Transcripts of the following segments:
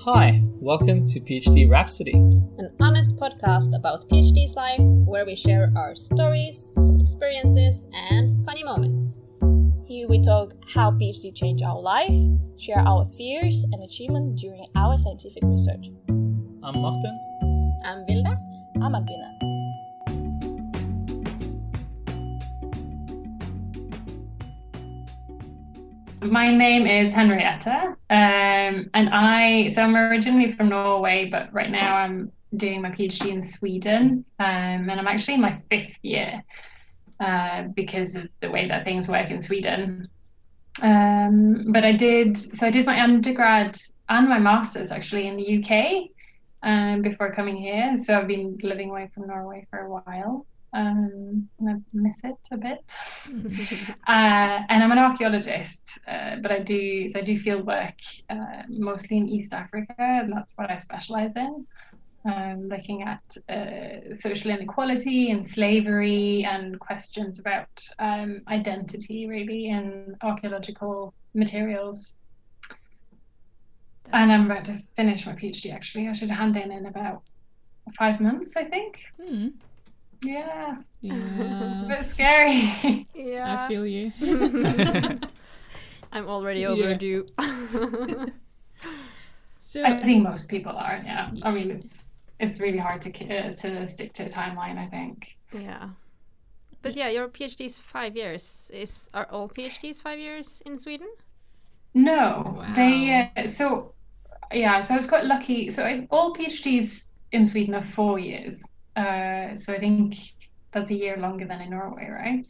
Hi, welcome to PhD Rhapsody, an honest podcast about PhD's life where we share our stories, some experiences, and funny moments. Here we talk how PhD changed our life, share our fears and achievements during our scientific research. I'm Martin. I'm Vilda. I'm Albina. My name is Henrietta, um, and I so I'm originally from Norway, but right now I'm doing my PhD in Sweden, um, and I'm actually in my fifth year uh, because of the way that things work in Sweden. Um, but I did so I did my undergrad and my masters actually in the UK um, before coming here. So I've been living away from Norway for a while um, I miss it a bit. uh, and I'm an archaeologist, uh, but I do so I do field work uh, mostly in East Africa, and that's what I specialize in. Um, looking at uh, social inequality and slavery and questions about um, identity, really, in archaeological materials. That's and I'm about to finish my PhD. Actually, I should hand in in about five months, I think. Mm. Yeah. Yeah. a bit scary. yeah. I feel you. I'm already overdue. so I think most people are. Yeah. I mean, it's it's really hard to uh, to stick to a timeline. I think. Yeah. But yeah, your PhD is five years. Is are all PhDs five years in Sweden? No, Wow. they. Uh, so, yeah. So I was quite lucky. So I, all PhDs in Sweden are four years. Uh, so I think that's a year longer than in Norway, right?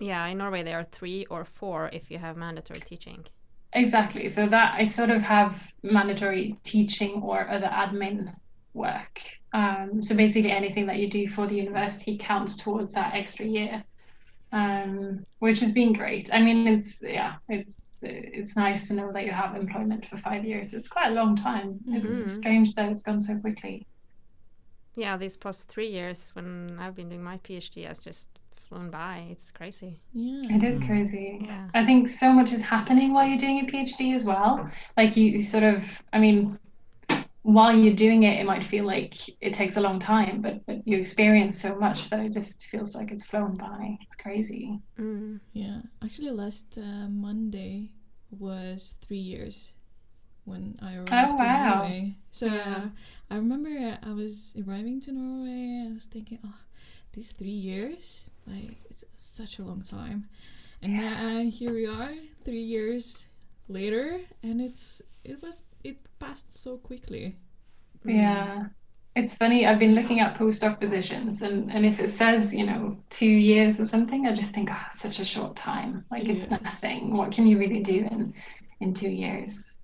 Yeah, in Norway there are three or four if you have mandatory teaching. Exactly. So that I sort of have mandatory teaching or other admin work. Um, so basically, anything that you do for the university counts towards that extra year, um, which has been great. I mean, it's yeah, it's it's nice to know that you have employment for five years. It's quite a long time. It's Mhm. strange that it's gone so quickly. Yeah, these past three years when I've been doing my PhD has just flown by. It's crazy. yeah. It is crazy. Yeah. I think so much is happening while you're doing a PhD as well. Like you, you sort of, I mean, while you're doing it, it might feel like it takes a long time, but but you experience so much that it just feels like it's flown by. It's crazy. Mm. Yeah. Actually, last uh, Monday was three years when I arrived Oh, wow. Norway. So Yeah. I remember I was arriving to Norway. And I was thinking, oh, these three years, like it's such a long time, and now uh, here we are, three years later, and it's it was it passed so quickly. Mm. Yeah. It's funny, I've been looking at postdoc positions and, and if it says, you know, two years or something, I just think, oh, such a short time. Like it's nothing. What can you really do in in two years?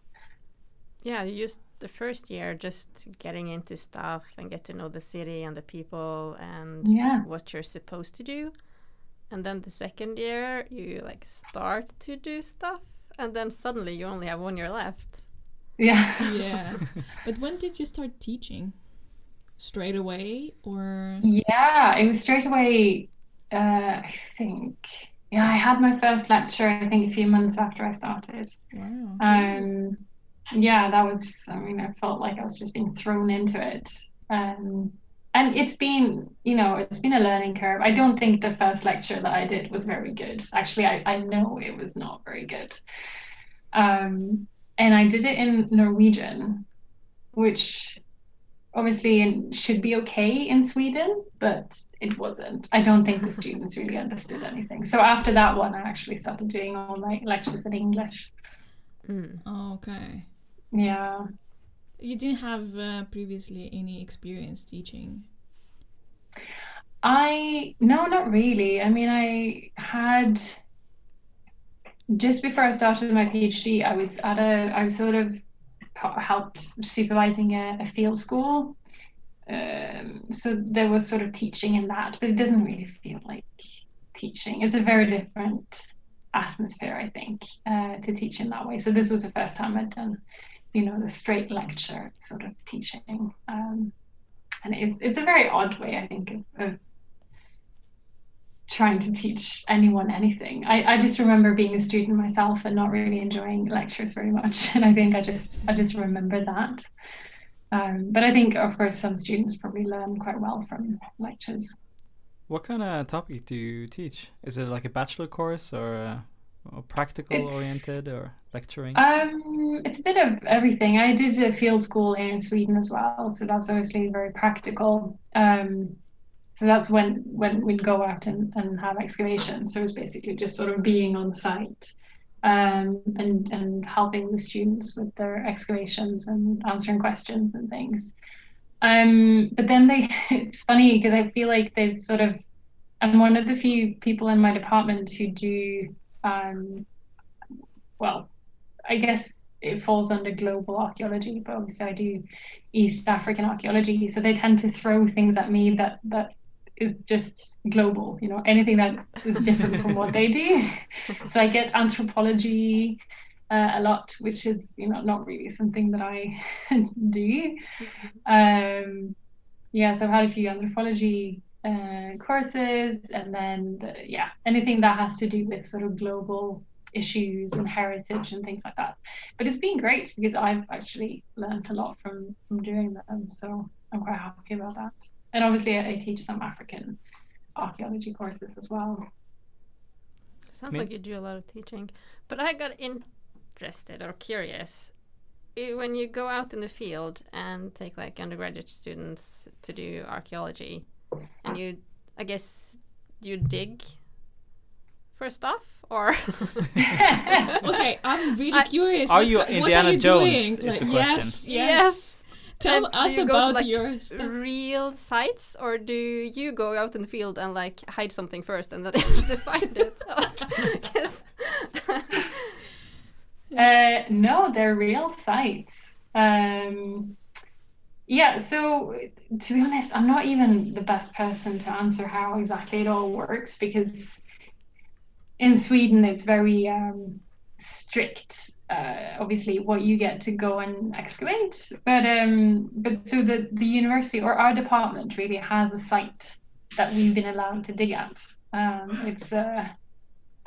Yeah, you used the first year just getting into stuff and get to know the city and the people and Yeah. what you're supposed to do. And then the second year you like start to do stuff and then suddenly you only have one year left. Yeah. Yeah. but when did you start teaching? Straight away or Yeah, it was straight away. Uh, I think. Yeah, I had my first lecture. I think a few months after I started. wow. Um, yeah, that was. I mean, I felt like I was just being thrown into it. Um, and it's been, you know, it's been a learning curve. I don't think the first lecture that I did was very good. Actually, I, I know it was not very good. Um, and I did it in Norwegian, which obviously in- should be okay in Sweden, but it wasn't. I don't think the students really understood anything. So after that one, I actually started doing all my lectures in English. Mm. Oh, okay. Yeah. You didn't have uh, previously any experience teaching. I no, not really. I mean, I had just before I started my PhD, I was at a, I was sort of helped supervising a, a field school. Um, so there was sort of teaching in that, but it doesn't really feel like teaching. It's a very different atmosphere, I think, uh, to teach in that way. So this was the first time I'd done, you know, the straight lecture sort of teaching. Um, and it's it's a very odd way, I think, of, of trying to teach anyone anything. I, I just remember being a student myself and not really enjoying lectures very much. And I think I just I just remember that. Um, but I think of course some students probably learn quite well from lectures. What kind of topic do you teach? Is it like a bachelor course or, or practical It's- oriented or lecturing? Um, it's a bit of everything. I did a field school here in Sweden as well, so that's obviously very practical. Um, so that's when when we'd go out and, and have excavations. So it's basically just sort of being on site um, and and helping the students with their excavations and answering questions and things. Um, but then they, it's funny because I feel like they've sort of, I'm one of the few people in my department who do, um, well, I guess it falls under global archaeology, but obviously I do East African archaeology. So they tend to throw things at me that that is just global, you know, anything that is different from what they do. So I get anthropology uh, a lot, which is you know not really something that I do. Um, yeah, so I've had a few anthropology uh, courses, and then the, yeah, anything that has to do with sort of global issues and heritage and things like that. But it's been great because I've actually learned a lot from from doing them, so I'm quite happy about that. And obviously, I, I teach some African archaeology courses as well. Sounds Me- like you do a lot of teaching. But I got interested or curious. When you go out in the field and take like undergraduate students to do archaeology, and you, I guess, you dig for stuff or Okay, I'm really I- curious. Are what, you what Indiana are you Jones doing? is the Like, question. Yes, yes. Yes. Tell And us you go to, about like, your stuff. real sites, or do you go out in the field and like hide something first and then to find it? Uh, no, they're real sites. Um, yeah, so to be honest, I'm not even the best person to answer how exactly it all works because in Sweden it's very um, strict. Uh, obviously, what you get to go and excavate, but um, but so the the university or our department really has a site that we've been allowed to dig at. Um, it's uh,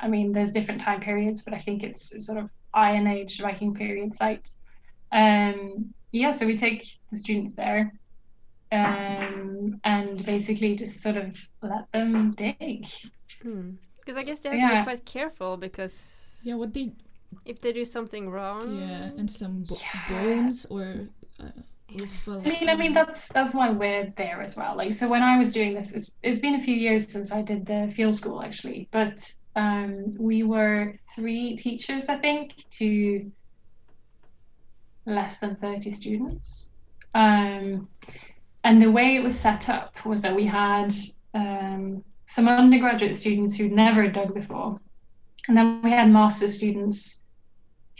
I mean, there's different time periods, but I think it's, it's sort of Iron Age Viking period site. Um, yeah, so we take the students there um, and basically just sort of let them dig. Because I guess they have to be quite careful because Yeah, what they if they do something wrong, yeah, and some bo- Yeah. bones or. Uh, I mean, I mean that's that's why we're there as well. Like, so when I was doing this, it's it's been a few years since I did the field school actually, but um, we were three teachers, I think, to less than thirty students. Um, and the way it was set up was that we had um, some undergraduate students who'd never dug before, and then we had master students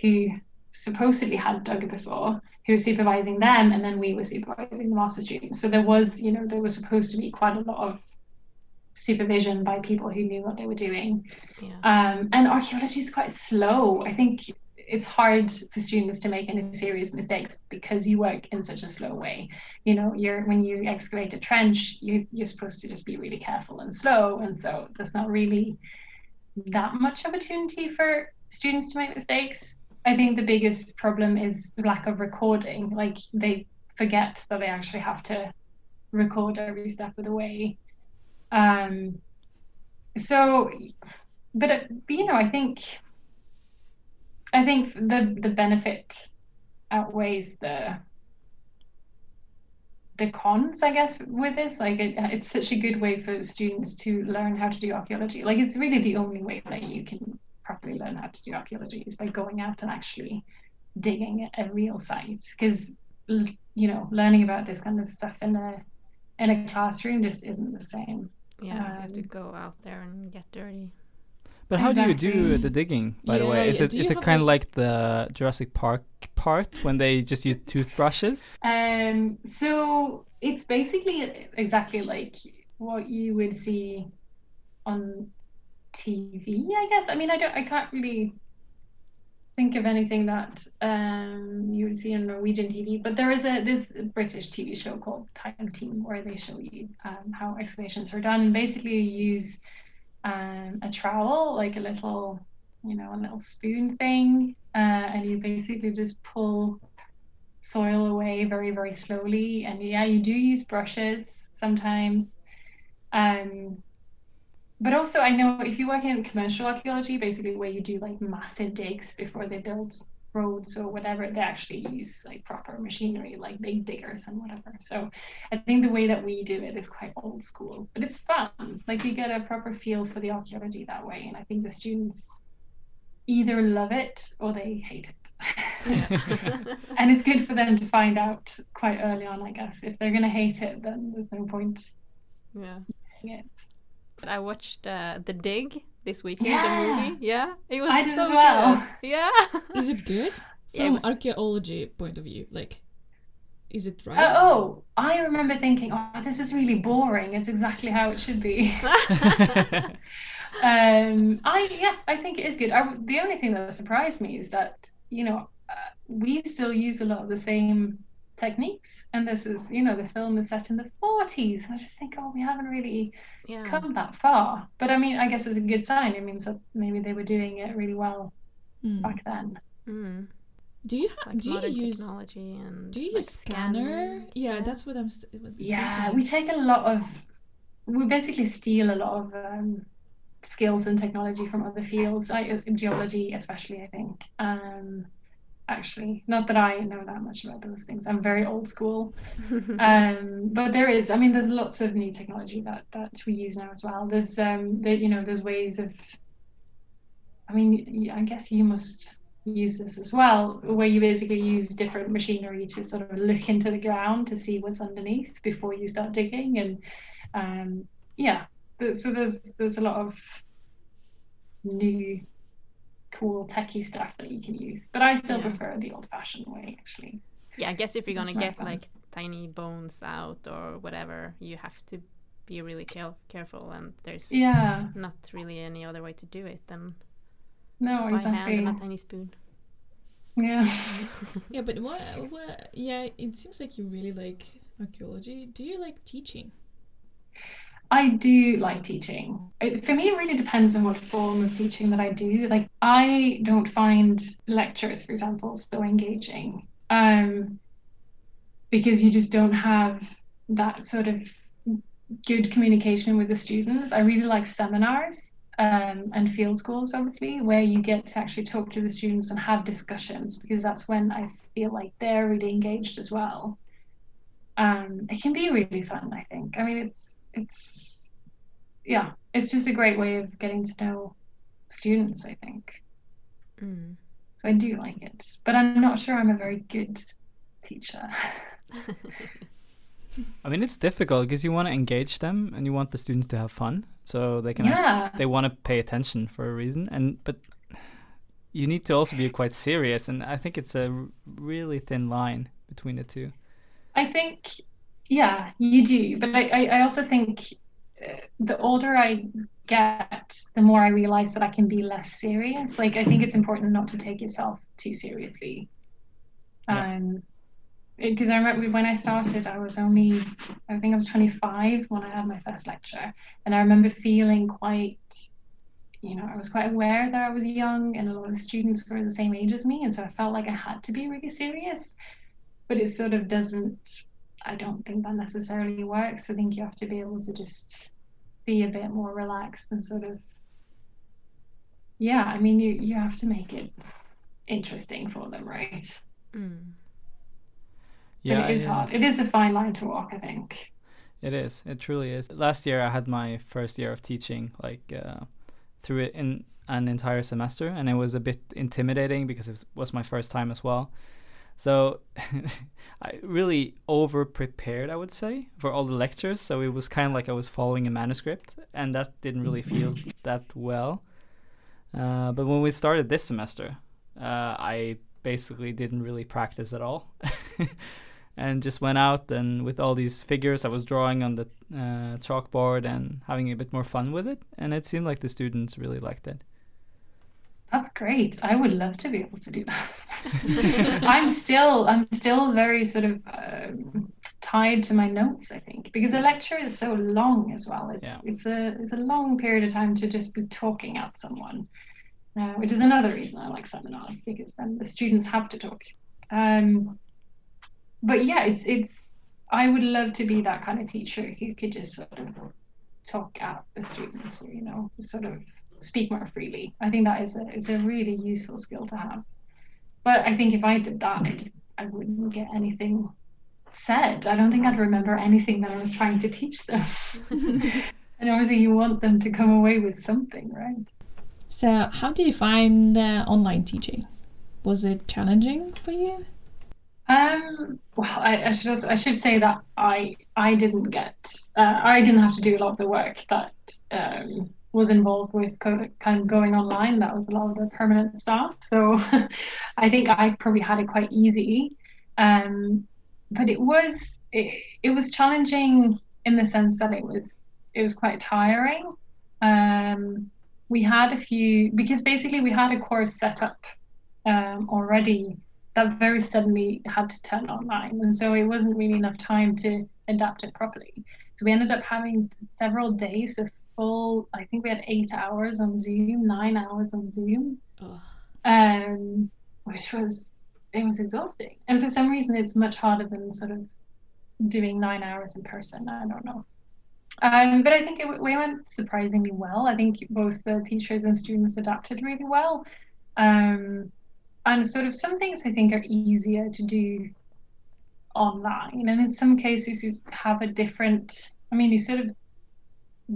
who supposedly had dug before who was supervising them and then we were supervising the master students so there was you know there was supposed to be quite a lot of supervision by people who knew what they were doing yeah. um, and archaeology is quite slow i think it's hard for students to make any serious mistakes because you work in such a slow way you know you're when you excavate a trench you, you're supposed to just be really careful and slow and so there's not really that much opportunity for students to make mistakes I think the biggest problem is the lack of recording. Like they forget that they actually have to record every step of the way. Um, so, but, uh, but you know, I think I think the the benefit outweighs the the cons, I guess, with this. Like it, it's such a good way for students to learn how to do archaeology. Like it's really the only way that you can properly learn how to do archaeology is by going out and actually digging a real site because you know learning about this kind of stuff in a in a classroom just isn't the same Yeah, you have to Um, go out there and get dirty. But how do you do the digging, by the way? Is yeah, it do is it kind of like- the Jurassic Park part when they just use toothbrushes? um so it's basically exactly like what you would see on TV I guess I mean I don't I can't really think of anything that um you would see on Norwegian TV but there is a this British TV show called Time Team where they show you um, how excavations are done basically you use um, a trowel, like a little, you know, a little spoon thing, uh, and you basically just pull soil away very, very slowly. And yeah, you do use brushes sometimes. Um, but also, I know if you work in commercial archaeology, basically where you do like massive digs before they build roads or whatever, they actually use like proper machinery, like big diggers and whatever. So I think the way that we do it is quite old school, but it's fun. Like you get a proper feel for the archaeology that way. And I think the students either love it or they hate it. and it's good for them to find out quite early on, I guess. If they're going to hate it, then there's no point. Yeah. Yeah. I watched uh, The Dig this weekend, Yeah. the movie. Yeah, it was I did so as well. good. Yeah. Is it good Yeah, it from was- archaeology point of view? Like, is it right? Uh, oh, I remember thinking, oh, this is really boring. It's exactly how it should be. um, I yeah, I think it is good. I, the only thing that surprised me is that you know uh, we still use a lot of the same techniques, and this is you know the film is set in the 40s. And I just think, oh, we haven't really yeah. come that far. But I mean, I guess it's a good sign. It means that maybe they were doing it really well Hmm. back then. Mm. Do you ha- Like do you use technology and do you like use scanner? Yeah, Yeah. that's what I'm. s- Yeah, thinking. we take a lot of, we basically steal a lot of um, skills and technology from other fields, I, geology especially, I think. Um, actually, not that I know that much about those things. I'm very old school. um, but there is, I mean, there's lots of new technology that that we use now as well. There's, um, you know, there's ways of. I mean, I guess you must use this as well, where you basically use different machinery to sort of look into the ground to see what's underneath before you start digging, and um, yeah, so there's there's a lot of new cool techie stuff that you can use, but I still Yeah. prefer the old-fashioned way actually. yeah, I guess if you're gonna more get fun. like tiny bones out or whatever, you have to be really care- careful, and there's Yeah, not really any other way to do it than no, by hand and a tiny spoon. Yeah. Yeah, but what? What? Yeah, it seems like you really like archaeology. Do you like teaching? I do like teaching. It, for me, it really depends on what form of teaching that I do. Like, I don't find lectures, for example, so engaging um, because you just don't have that sort of good communication with the students. I really like seminars um, and field schools, obviously, where you get to actually talk to the students and have discussions because that's when I feel like they're really engaged as well. Um, it can be really fun, I think. I mean, it's it's yeah, it's just a great way of getting to know students, I think. Mm. So I do like it, but I'm not sure I'm a very good teacher. I mean, it's difficult because you want to engage them and you want the students to have fun, so they can. yeah, They want to pay attention for a reason, and but you need to also be quite serious, and I think it's a really thin line between the two. I think yeah, you do, but I I, also think uh, the older I get, the more I realize that I can be less serious. Like I think it's important not to take yourself too seriously. Yeah. Um, because I remember when I started, I was only, I think I was 25 when I had my first lecture, and I remember feeling quite, you know, I was quite aware that I was young, and a lot of students were the same age as me, and so I felt like I had to be really serious. But it sort of doesn't. I don't think that necessarily works. I think you have to be able to just be a bit more relaxed and sort of. Yeah, I mean, you you have to make it interesting for them, right? Mm. Yeah, but it is I, uh, hard. It is a fine line to walk, I think. It is. It truly is. Last year, I had my first year of teaching, like uh, through it in an entire semester, and it was a bit intimidating because it was my first time as well. So I really over prepared, I would say, for all the lectures. So it was kind of like I was following a manuscript, and that didn't really feel that well. Uh, but when we started this semester, uh, I basically didn't really practice at all. and just went out and with all these figures I was drawing on the uh, chalkboard and having a bit more fun with it. And it seemed like the students really liked it. That's great. I would love to be able to do that. I'm still, I'm still very sort of um, tied to my notes. I think because a lecture is so long as well. It's Yeah. it's a it's a long period of time to just be talking at someone, uh, which is another reason I like seminars because then the students have to talk. Um, but yeah, it's it's. I would love to be that kind of teacher who could just sort of talk at the students, or you know, sort of speak more freely. I think that is a is a really useful skill to have. But I think if I did that, I just I wouldn't get anything said. I don't think I'd remember anything that I was trying to teach them. and obviously, you want them to come away with something, right? So, how did you find uh, online teaching? Was it challenging for you? Um, well, I, I should I should say that I I didn't get uh, I didn't have to do a lot of the work that um, was involved with kind of going online. That was a lot of the permanent staff. So I think I probably had it quite easy. Um, but it was it, it was challenging in the sense that it was it was quite tiring. Um, we had a few because basically we had a course set up um, already that very suddenly had to turn online, and so it wasn't really enough time to adapt it properly. So we ended up having several days of full. I think we had eight hours on Zoom, nine hours on Zoom, Ugh. um, which was it was exhausting. And for some reason, it's much harder than sort of doing nine hours in person. I don't know. Um, but I think it, we went surprisingly well. I think both the teachers and students adapted really well. Um, and sort of some things I think are easier to do online. And in some cases, you have a different, I mean, you sort of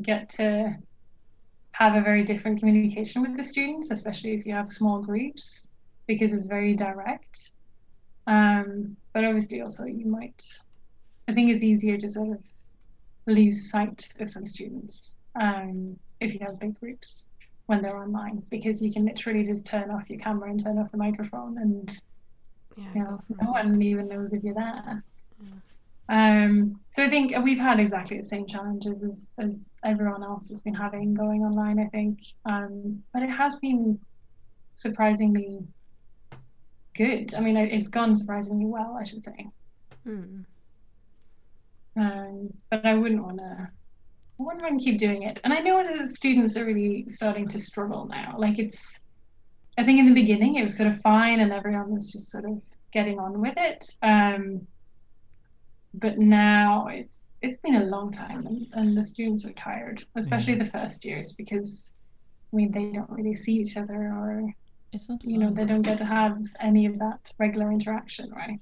get to have a very different communication with the students, especially if you have small groups, because it's very direct. Um, but obviously, also, you might, I think it's easier to sort of lose sight of some students um, if you have big groups when they're online because you can literally just turn off your camera and turn off the microphone and Yeah, you know no one even knows if you're there um so i think we've had exactly the same challenges as, as everyone else has been having going online i think um but it has been surprisingly good i mean it- it's gone surprisingly well i should say Mm. um, but I wouldn't want to. I wouldn't want to keep doing it. And I know that the students are really starting to struggle now. Like it's, I think in the beginning it was sort of fine and everyone was just sort of getting on with it. Um, but now it's it's been a long time and, and the students are tired, especially the first years because, I mean, they don't really see each other or It's not you know they don't get to have any of that regular interaction, right?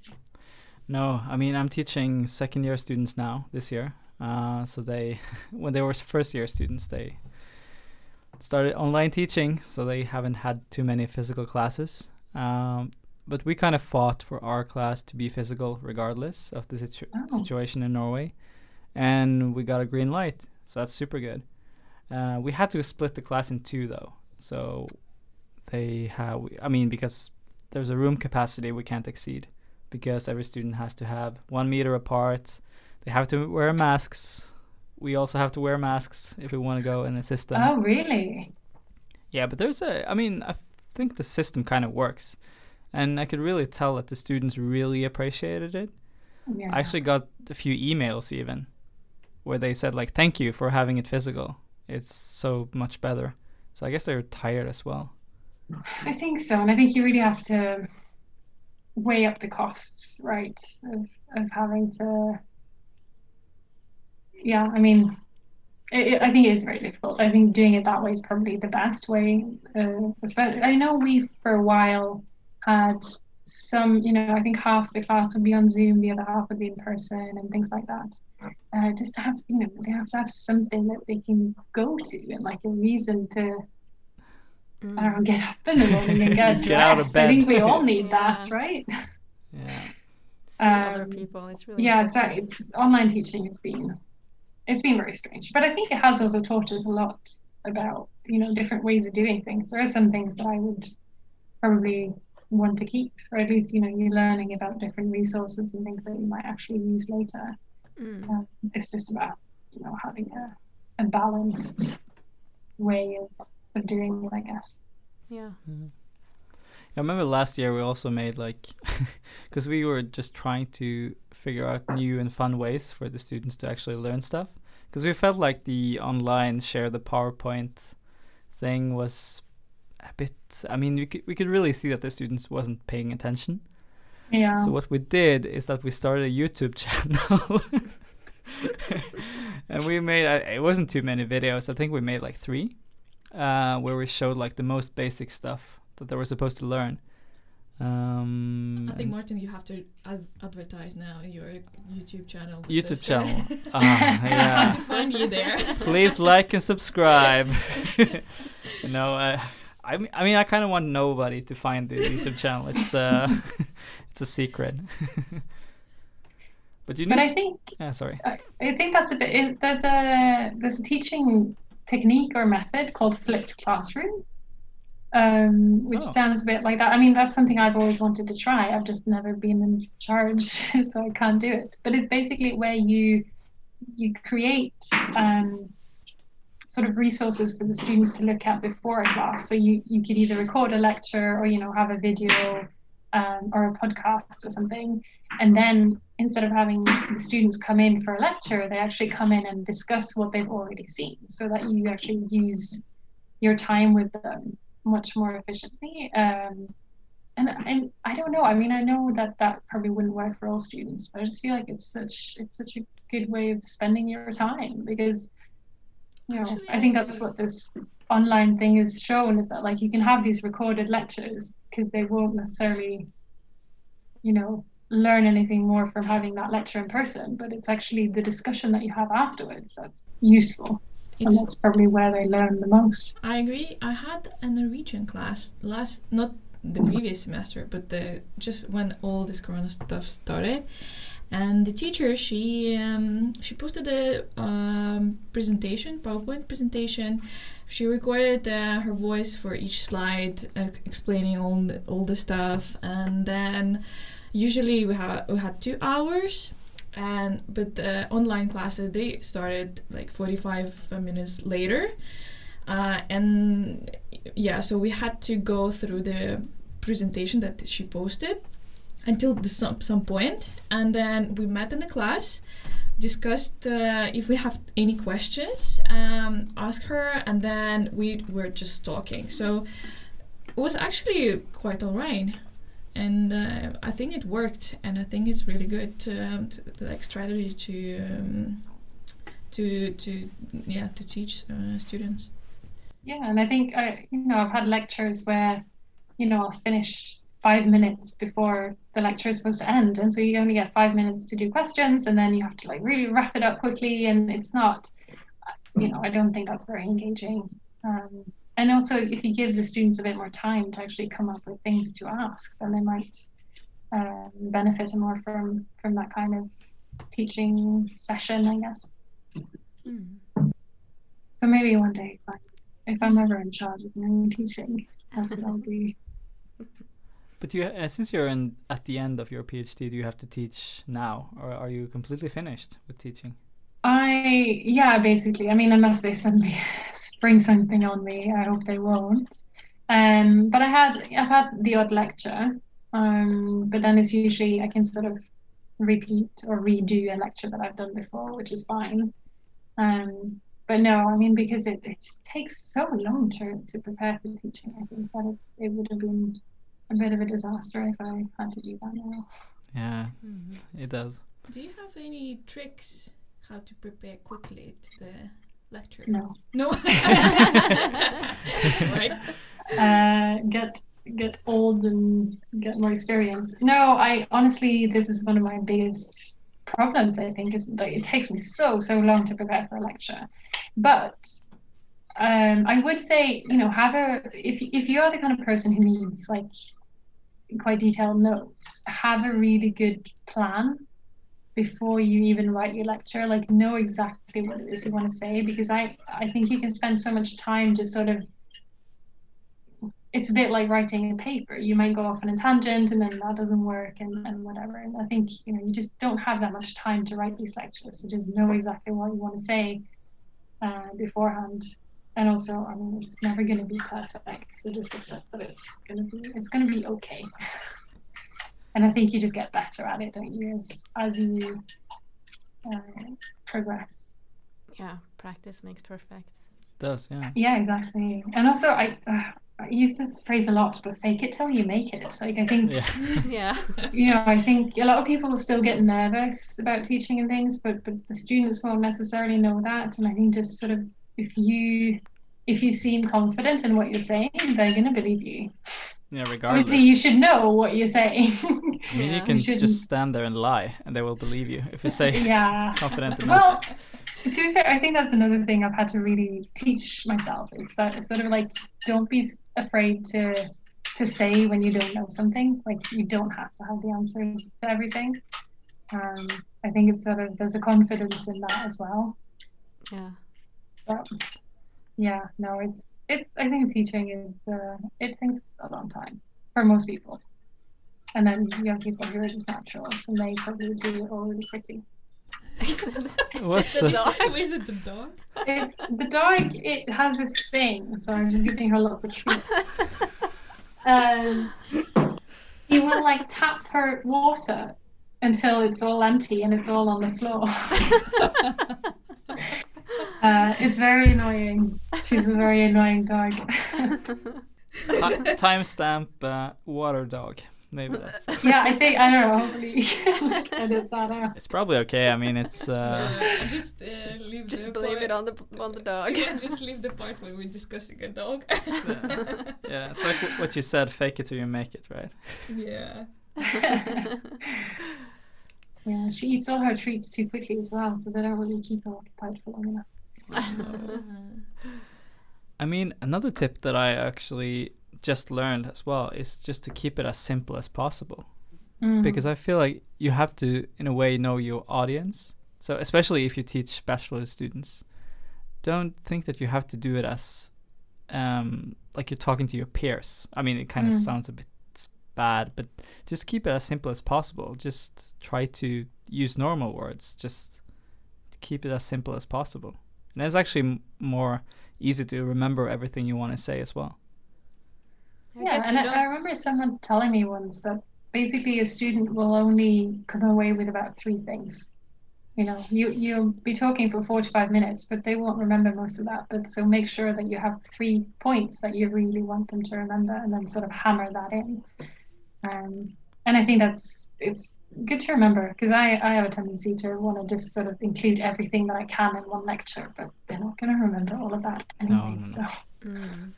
No, I mean I'm teaching second year students now this year. Uh, so they, when they were first year students, they started online teaching, so they haven't had too many physical classes. Um, but we kind of fought for our class to be physical regardless of the situ- Oh. situation in Norway, and we got a green light, so that's super good. Uh, we had to split the class in two though, so they have. I mean, because there's a room capacity we can't exceed because every student has to have one meter apart. They have to wear masks. We also have to wear masks if we want to go in the system. Oh, really? Yeah, but there's a. I mean, I think the system kind of works, and I could really tell that the students really appreciated it. Yeah. I actually got a few emails even, where they said like, "Thank you for having it physical. It's so much better." So I guess they were tired as well. I think so, and I think you really have to weigh up the costs, right? Of of having to. Yeah, I mean, it, it- I think it is very difficult. I think doing it that way is probably the best way. Uh, I know we for a while had some, you know, I think half the class would be on Zoom, the other half would be in person, and things like that. Uh, just to have, you know, they have to have something that they can go to and like a reason to Mm. I don't know, get up in the morning and get, Get out of dressed. I think we all need that, right? Yeah. See other Um, people. It's really Yeah, so it's online teaching has been it's been very strange. But I think it has also taught us a lot about, you know, different ways of doing things. There are some things that I would probably want to keep, or at least, you know, you're learning about different resources and things that you might actually use later. Mm. Um, it's just about, you know, having a, a balanced way of, of doing it, I guess. Yeah. I remember last year we also made like, because we were just trying to figure out new and fun ways for the students to actually learn stuff. Because we felt like the online share the PowerPoint thing was a bit. I mean, we could we could really see that the students wasn't paying attention. Yeah. So what we did is that we started a YouTube channel. and we made uh, it wasn't too many videos. I think we made like three, uh, where we showed like the most basic stuff that they were supposed to learn. Um, I think Martin, you have to ad- advertise now your YouTube channel. YouTube this. channel. Ah, How yeah. to find you there? Please like and subscribe. you know, uh, I mean, I mean, I kind of want nobody to find the YouTube channel. It's uh, it's a secret. but you need. But I to- think yeah, sorry. I think that's a bit. It, there's a there's a teaching technique or method called flipped classroom, um, which Oh. sounds a bit like that. I mean, that's something I've always wanted to try. I've just never been in charge, so I can't do it. But it's basically where you you create um, sort of resources for the students to look at before a class. So you you could either record a lecture or you know have a video um, or a podcast or something, and then instead of having the students come in for a lecture, they actually come in and discuss what they've already seen, so that you actually use your time with them much more efficiently. Um, and and I don't know. I mean, I know that that probably wouldn't work for all students, but I just feel like it's such it's such a good way of spending your time because you know Actually, I think that's what this online thing is shown is that like you can have these recorded lectures because they won't necessarily you know learn anything more from having that lecture in person but it's actually the discussion that you have afterwards that's useful and that's probably where they learn the most I agree. I had a Norwegian class last, not the previous semester, but the just when all this Corona stuff started, and the teacher she um, she posted a um, presentation, PowerPoint presentation. She recorded uh, her voice for each slide, uh, explaining all the, all the stuff, and then usually we had we had two hours. And but the online classes they started like 45 minutes later. Uh, and yeah so we had to go through the presentation that she posted until the some, some point and then we met in the class discussed uh, if we have any questions um, ask her and then we were just talking so it was actually quite alright and uh, I think it worked, and I think it's really good to, um, to like strategy to um, to to yeah to teach uh, students. yeah and i think I, you know i've had lectures where you know i'll finish five minutes before the lecture is supposed to end and so you only get five minutes to do questions and then you have to like really wrap it up quickly and it's not you know i don't think that's very engaging. Um, and also if you give the students a bit more time to actually come up with things to ask then they might um, benefit more from from that kind of teaching session i guess. So maybe one day if, I, if i'm ever in charge of my teaching that's what i'll do But you, uh, since you're in at the end of your PhD, do you have to teach now, or are you completely finished with teaching? I yeah, basically. I mean, unless they suddenly spring something on me, I hope they won't. Um, but I had I've had the odd lecture, um, but then it's usually I can sort of repeat or redo a lecture that I've done before, which is fine. Um, but no, I mean because it, it just takes so long to to prepare for teaching. I think that it's it would have been a bit of a disaster if I had to do that now. Yeah, it does. Do you have any tricks how to prepare quickly to the lecture? No. No. right. uh, get get old and get more experience. No, I honestly, this is one of my biggest problems. I think is that it takes me so so long to prepare for a lecture, but um, I would say you know have a if if you are the kind of person who needs like quite detailed notes, have a really good plan before you even write your lecture like know exactly what it is you want to say because i i think you can spend so much time just sort of it's a bit like writing a paper. You might go off on a tangent and then that doesn't work and, and whatever. And I think, you know, you just don't have that much time to write these lectures. So just know exactly what you want to say uh, beforehand. And also, I mean, it's never going to be perfect. So just accept that it's going to be it's going to be okay. And I think you just get better at it, don't you, as as you uh, progress. Yeah, practice makes perfect. does yeah. Yeah, exactly. And also, I. Uh, I use this phrase a lot, but fake it till you make it. Like I think Yeah. yeah. you know, I think a lot of people still get nervous about teaching and things, but but the students won't necessarily know that. And I think just sort of if you if you seem confident in what you're saying, they're gonna believe you. Yeah, regardless. Obviously, you should know what you're saying. I mean, you can You just stand there and lie, and they will believe you if you say yeah. confident enough. Well, to be fair, I think that's another thing I've had to really teach myself is that it's sort of like don't be afraid to to say when you don't know something. Like you don't have to have the answers to everything. Um, I think it's sort of there's a confidence in that as well. Yeah. But yeah, no, it's it's. I think teaching is uh, it takes a long time for most people, and then young people who are just naturals and they probably do it all really quickly. What's the the dog? Is it the dog? It's the dog. It has this thing. So I'm just giving her lots of treats. Um, he will like tap her water until it's all empty and it's all on the floor. Uh, it's very annoying. She's a very annoying dog. ti- timestamp uh, water dog? Maybe that's. yeah, I think I don't know. Hopefully, you can edit that out. It's probably okay. I mean, it's. Uh, just uh, leave Just the blame part. it on the on the dog. Yeah, just leave the part where we're discussing a dog. yeah, it's like what you said. Fake it till you make it, right? yeah. Yeah, she eats all her treats too quickly as well, so they don't really keep her occupied for long enough. I mean, another tip that I actually just learned as well is just to keep it as simple as possible. Mm. because I feel like you have to, in a way, know your audience. So, especially if you teach bachelor students, don't think that you have to do it as um, like you're talking to your peers. I mean, it kind of Mm. sounds a bit bad, but just keep it as simple as possible. Just try to use normal words. Just keep it as simple as possible. And it's actually m- more easy to remember everything you want to say as well. I yeah, and I, I remember someone telling me once that basically a student will only come away with about three things. You know, you you'll be talking for four to five minutes, but they won't remember most of that. But so make sure that you have three points that you really want them to remember, and then sort of hammer that in. Um, and I think that's it's good to remember because I I have a tendency to want to just sort of include everything that I can in one lecture, but they're not going to remember all of that anyway. no, no. So Mm,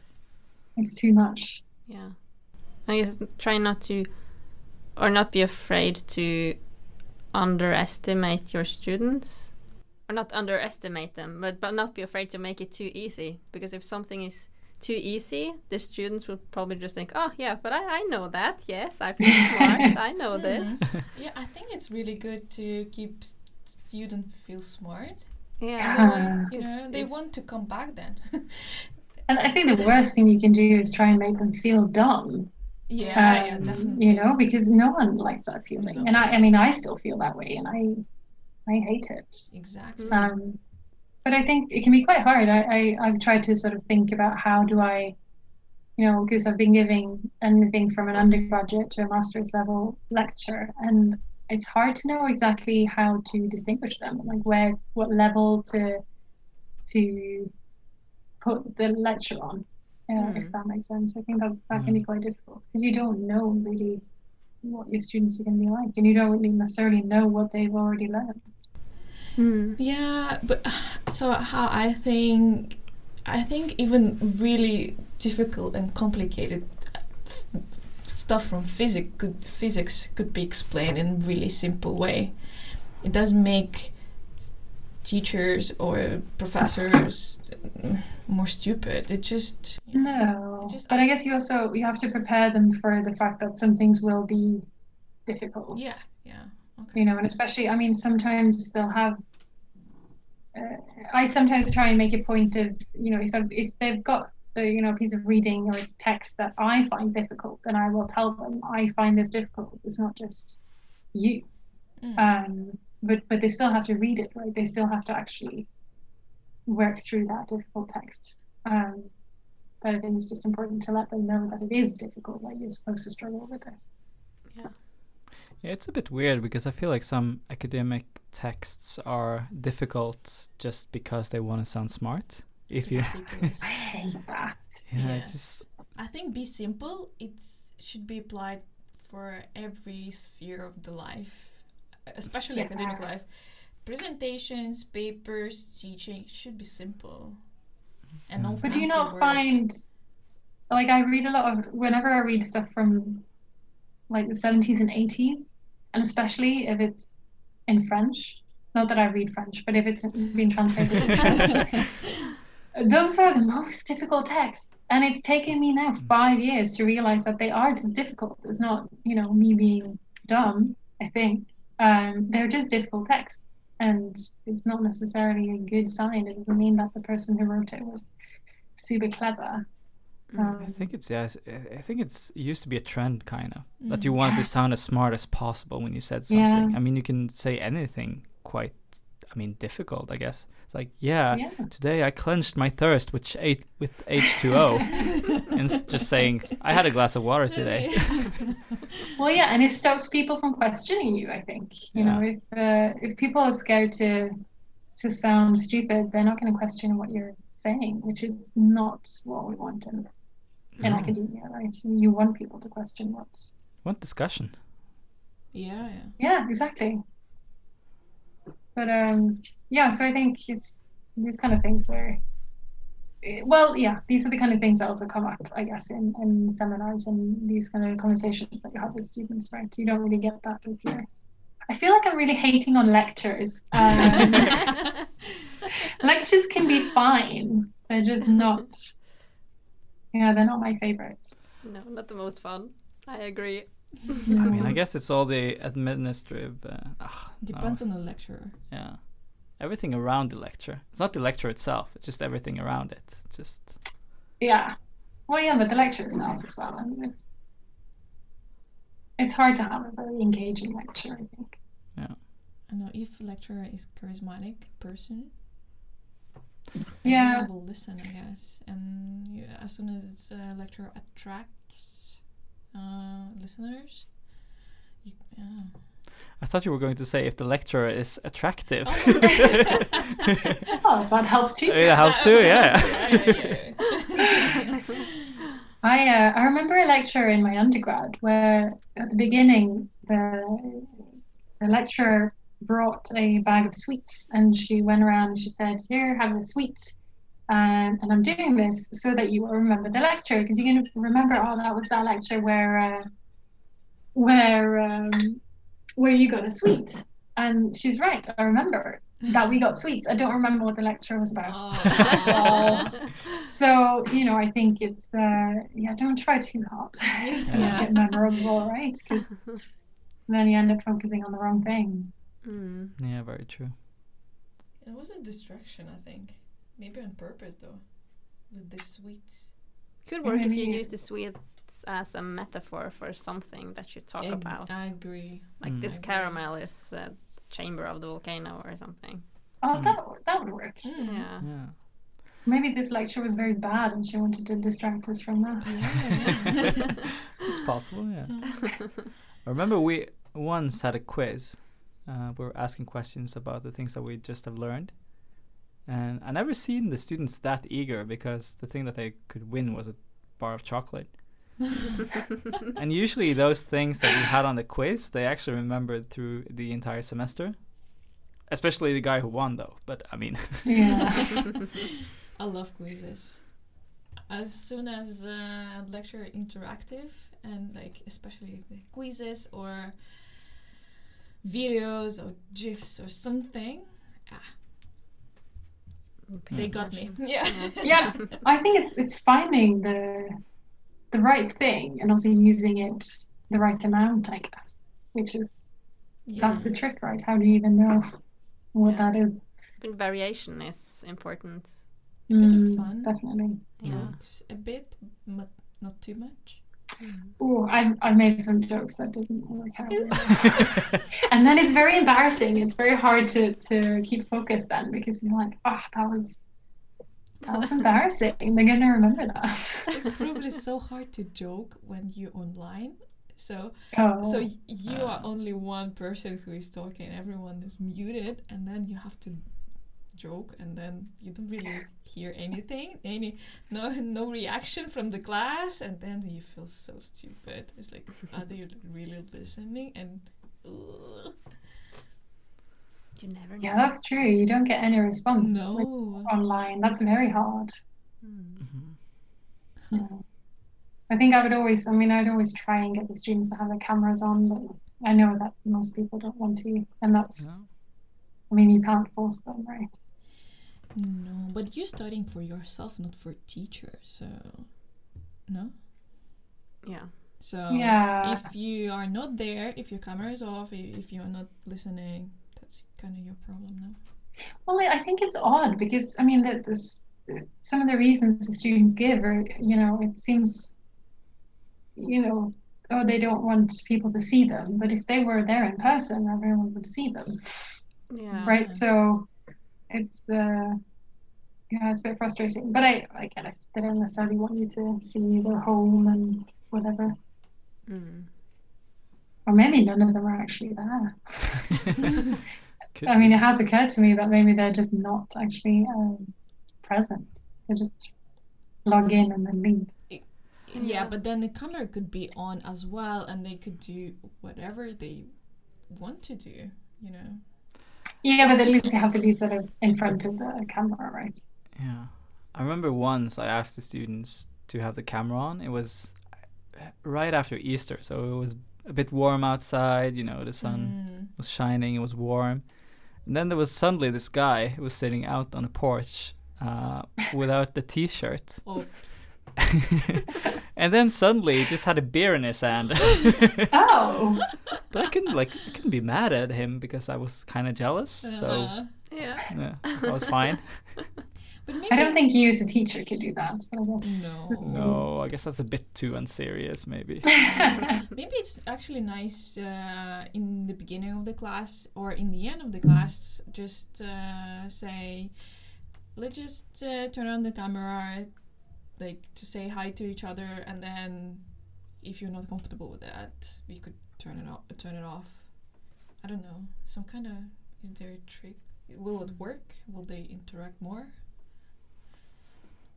it's too much. yeah. I guess try not to, or not be afraid to underestimate your students, or not underestimate them, but but not be afraid to make it too easy. Because if something is too easy, the students will probably just think, "Oh, yeah, but I, I know that. Yes, I feel smart. I know this." Yeah, I think it's really good to keep students feel smart. Yeah. And they want, Uh, you know, they want to come back then. And I think the worst thing you can do is try and make them feel dumb. yeah, yeah, um, definitely. You know, because no one likes that feeling. No. And I, I mean, I still feel that way, and I, I hate it. Exactly. Mm. Um, but I think it can be quite hard. I, I, I've tried to sort of think about how do I, you know, because I've been giving anything from an undergraduate to a master's level lecture, and it's hard to know exactly how to distinguish them, like where, what level to, to put the lecture on, uh, if Hmm. that makes sense. I think that's that can be quite difficult because you don't know really what your students are going to be like, and you don't really necessarily know what they've already learned. Mm. Yeah, but so how I think, I think even really difficult and complicated stuff from physics could physics could be explained in a really simple way. It doesn't make teachers or professors mm, more stupid. It just No, It just- but I guess you also you have to prepare them for the fact that some things will be difficult. yeah, yeah. Okay. You know, and especially I mean sometimes they'll have. Uh, I sometimes try and make a point of you know if I've, if they've got a, you know a piece of reading or text that I find difficult, then I will tell them I find this difficult. It's not just you. Mm. Um, but but they still have to read it, right? They still have to actually work through that difficult text. Um, but I think it's just important to let them know that it is difficult. Like you're supposed to struggle with this. Yeah, it's a bit weird because I feel like some academic texts are difficult just because they want to sound smart. If you, I hate that. yeah, Yes. just I think be simple. It should be applied for every sphere of the life, especially academic life. Presentations, papers, teaching should be simple, and no Mm. But do you fancy not words. find, like, I read a lot of, whenever I read stuff from like the 70s and 80s, and especially if it's in French, not that I read French, but if it's been translated, those are the most difficult texts. And it's taken me now five years to realize that they are just difficult. It's not, you know, me being dumb, I think. Um, they're just difficult texts. And it's not necessarily a good sign. It doesn't mean that the person who wrote it was super clever. I Um, think it's yeah. I I think it's it used to be a trend kind of that you wanted to sound as smart as possible when you said Yeah. something. I mean, you can say anything quite. I mean, difficult. I guess it's like yeah. yeah. Today I clenched my thirst with eight with H two O, and just saying I had a glass of water today. Well, yeah, and it stops people from questioning you. I think you know if uh, if people are scared to to sound stupid, they're not going to question what you're saying, which is not what we want in, in No. academia, right? You want people to question what. What discussion? Yeah, yeah. Yeah, exactly. But um, yeah, so I think it's these kind of things are. eh, Well, yeah, these are the kind of things that also come up, I guess, in, in seminars and these kind of conversations that you have with students, right? You don't really get that if you're. I feel like I'm really hating on lectures. Um, lectures can be fine, they're just not. Yeah, they're not my favorite. no, not the most fun. I agree. I mean, I guess it's all the administrative. Uh, ah, no, Depends on the lecturer. Yeah, everything around the lecture. It's not the lecture itself. It's just everything around it. Just Yeah. Well, yeah, but the lecture itself as well. I mean, it's it's hard to have a very engaging lecture. I think. Yeah. I know if lecturer is charismatic person, Yeah. everyone will listen, I guess. And you, as soon as uh, lecturer attracts uh, listeners, you, yeah. I thought you were going to say if the lecturer is attractive. Oh, that helps too. it helps too. Yeah. I uh, I remember a lecture in my undergrad where at the beginning the the lecturer brought a bag of sweets and she went around and she said, "Here, have a sweet." Um, and I'm doing this so that you will remember the lecture because you're going to remember, oh, that was that lecture where uh, where um, where you got a sweet. And she's right. I remember that we got sweets. I don't remember what the lecture was about. Oh. So you know, I think it's uh, yeah, don't try too hard to Yeah. make it memorable, right? 'Cause then you end up focusing on the wrong thing. Mm. yeah, very true. It was a distraction, I think. Maybe on purpose, though. With the sweets. Could work if you use the sweets as a metaphor for something that you talk Ag- about. I agree. like Mm. this agree. caramel is uh, chamber of the volcano or something. Oh, Mm. that would- that would work. Mm. Yeah. Yeah. Maybe this lecture was very bad, and she wanted to distract us from that. Yeah. It's possible, yeah. I remember we once had a quiz. Uh, we're asking questions about the things that we just have learned. And I never seen the students that eager because the thing that they could win was a bar of chocolate. and usually those things that we had on the quiz, they actually remembered through the entire semester. Especially the guy who won though. But I mean Yeah. I love quizzes. As soon as uh, lecture interactive and like especially the quizzes or videos or gifs or something, Pay they got me. Yeah. yeah, I think it's it's finding the the right thing and also using it the right amount, I guess, which is yeah. that's the trick, right? How do you even know what Yeah. that is? But variation is important. A bit of Mm, fun. Definitely. Yeah. Jokes a bit, but not too much. Oh, I've, I've made some jokes that didn't work out. really and then it's very embarrassing. It's very hard to, to keep focused then because you're like, oh, that was that was embarrassing. They're going to remember that. it's probably so hard to joke when you're online. So Oh. so you are only one person who is talking, everyone is muted, and then you have to joke, and then you don't really hear anything, any no no reaction from the class, and then you feel so stupid. It's like, are they really listening? And ugh, You never know. yeah, that's true. You don't get any response no, online. That's very hard. Mm. Mhm. Yeah. I think I would always, I mean, I'd always try and get the students to have their cameras on, but I know that most people don't want to. And that's, No. I mean, you can't force them, right? No. But you're studying for yourself, not for teachers. So no. Yeah. So Yeah. if you are not there, if your camera is off, if you're not listening, that's kind of your problem now. Well, I I think it's odd because, I mean, that this, some of the reasons the students give are, you know, it seems, you know, oh, they don't want people to see them. But if they were there in person, everyone would see them. Yeah. right? So it's uh, yeah, it's a bit frustrating. But I I get it. They don't necessarily want you to see their home and whatever. Mm. Or maybe none of them are actually there. I mean, it has occurred to me that maybe they're just not actually um, present. They just log in and then leave. Yeah, Yeah. but then the camera could be on as well, and they could do whatever they want to do. You know. Yeah, but It's at just- least they have to be sort of in front of the camera, right? Yeah. I remember once I asked the students to have the camera on. It was right after Easter, so it was a bit warm outside, you know, the sun Mm. was shining, it was warm. And then there was suddenly this guy who was sitting out on a porch uh, without the t shirt. Oh, and then suddenly he just had a beer in his hand. Oh, but I couldn't like I couldn't be mad at him because I was kind of jealous. So uh, Yeah. yeah, I was fine. but maybe I don't think you as a teacher could do that. But I guess. No. No, I guess that's a bit too unserious, maybe. Maybe it's actually nice uh, in the beginning of the class or in the end of the class, just uh, say, let's just uh, turn on the camera, like to say hi to each other, and then if you're not comfortable with that, we could turn it off. Turn it off. I don't know. Some kind of is there a trick? Will it work? Will they interact more?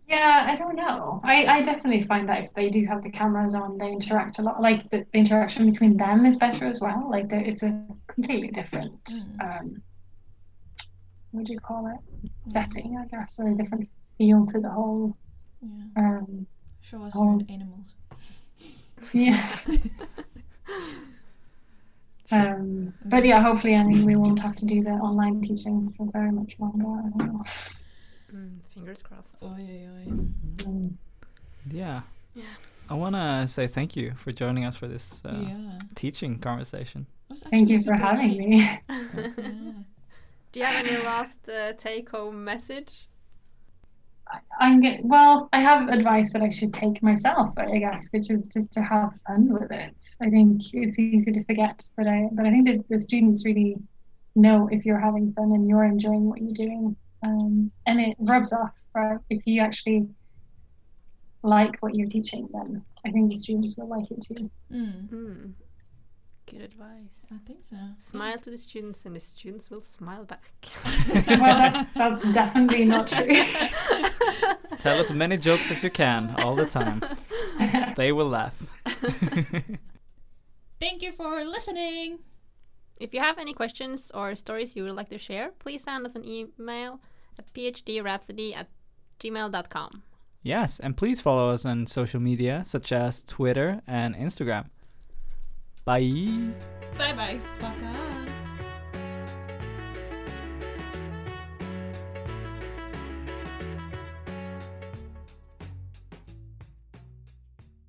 Yeah, I don't know. I, I definitely find that if they do have the cameras on, they interact a lot. Like the, the interaction between them is better as well. Like the, it's a completely different, Mm. um, what do you call it? Setting, I guess, or a different feel to the whole. Yeah. Um, Show us your animals. yeah. Um, but yeah, hopefully, I mean, we won't have to do the online teaching for very much longer. I don't know. Mm, fingers crossed. Oh yeah, yeah. Mm. Yeah. Yeah. I want to say thank you for joining us for this uh, yeah. teaching conversation. Thank you for having nice. me. Yeah. Do you have any last uh, take-home message? I'm get, well, I have advice that I should take myself, I guess, which is just to have fun with it. I think it's easy to forget, but I but I think that the students really know if you're having fun and you're enjoying what you're doing, um, and it rubs off. Right? If you actually like what you're teaching, then I think the students will like it too. Mm, Hmm. Good advice. I think so. Smile to the students, and the students will smile back. well, that's that's definitely not true. Tell as many jokes as you can all the time. They will laugh. Thank you for listening. If you have any questions or stories you would like to share, please send us an email at phdrapsody at gmail.com. yes, and please follow us on social media such as Twitter and Instagram. Bye. Bye bye. Paka.